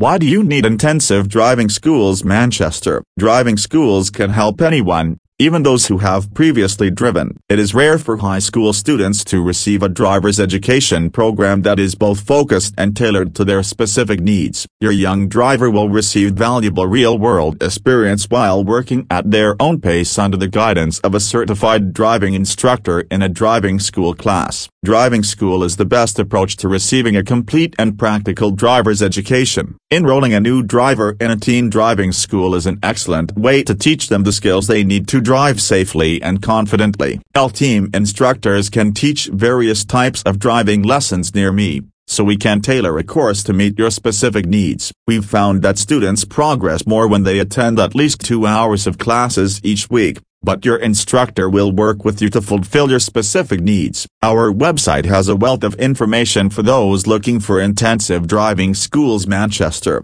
Why do you need intensive driving schools Manchester? Driving schools can help anyone, even those who have previously driven. It is rare for high school students to receive a driver's education program that is both focused and tailored to their specific needs. Your young driver will receive valuable real-world experience while working at their own pace under the guidance of a certified driving instructor in a driving school class. Driving school is the best approach to receiving a complete and practical driver's education. Enrolling a new driver in a teen driving school is an excellent way to teach them the skills they need to drive safely and confidently. L-Team instructors can teach various types of driving lessons near me, so we can tailor a course to meet your specific needs. We've found that students progress more when they attend at least two hours of classes each week, but your instructor will work with you to fulfill your specific needs. Our website has a wealth of information for those looking for intensive driving schools Manchester.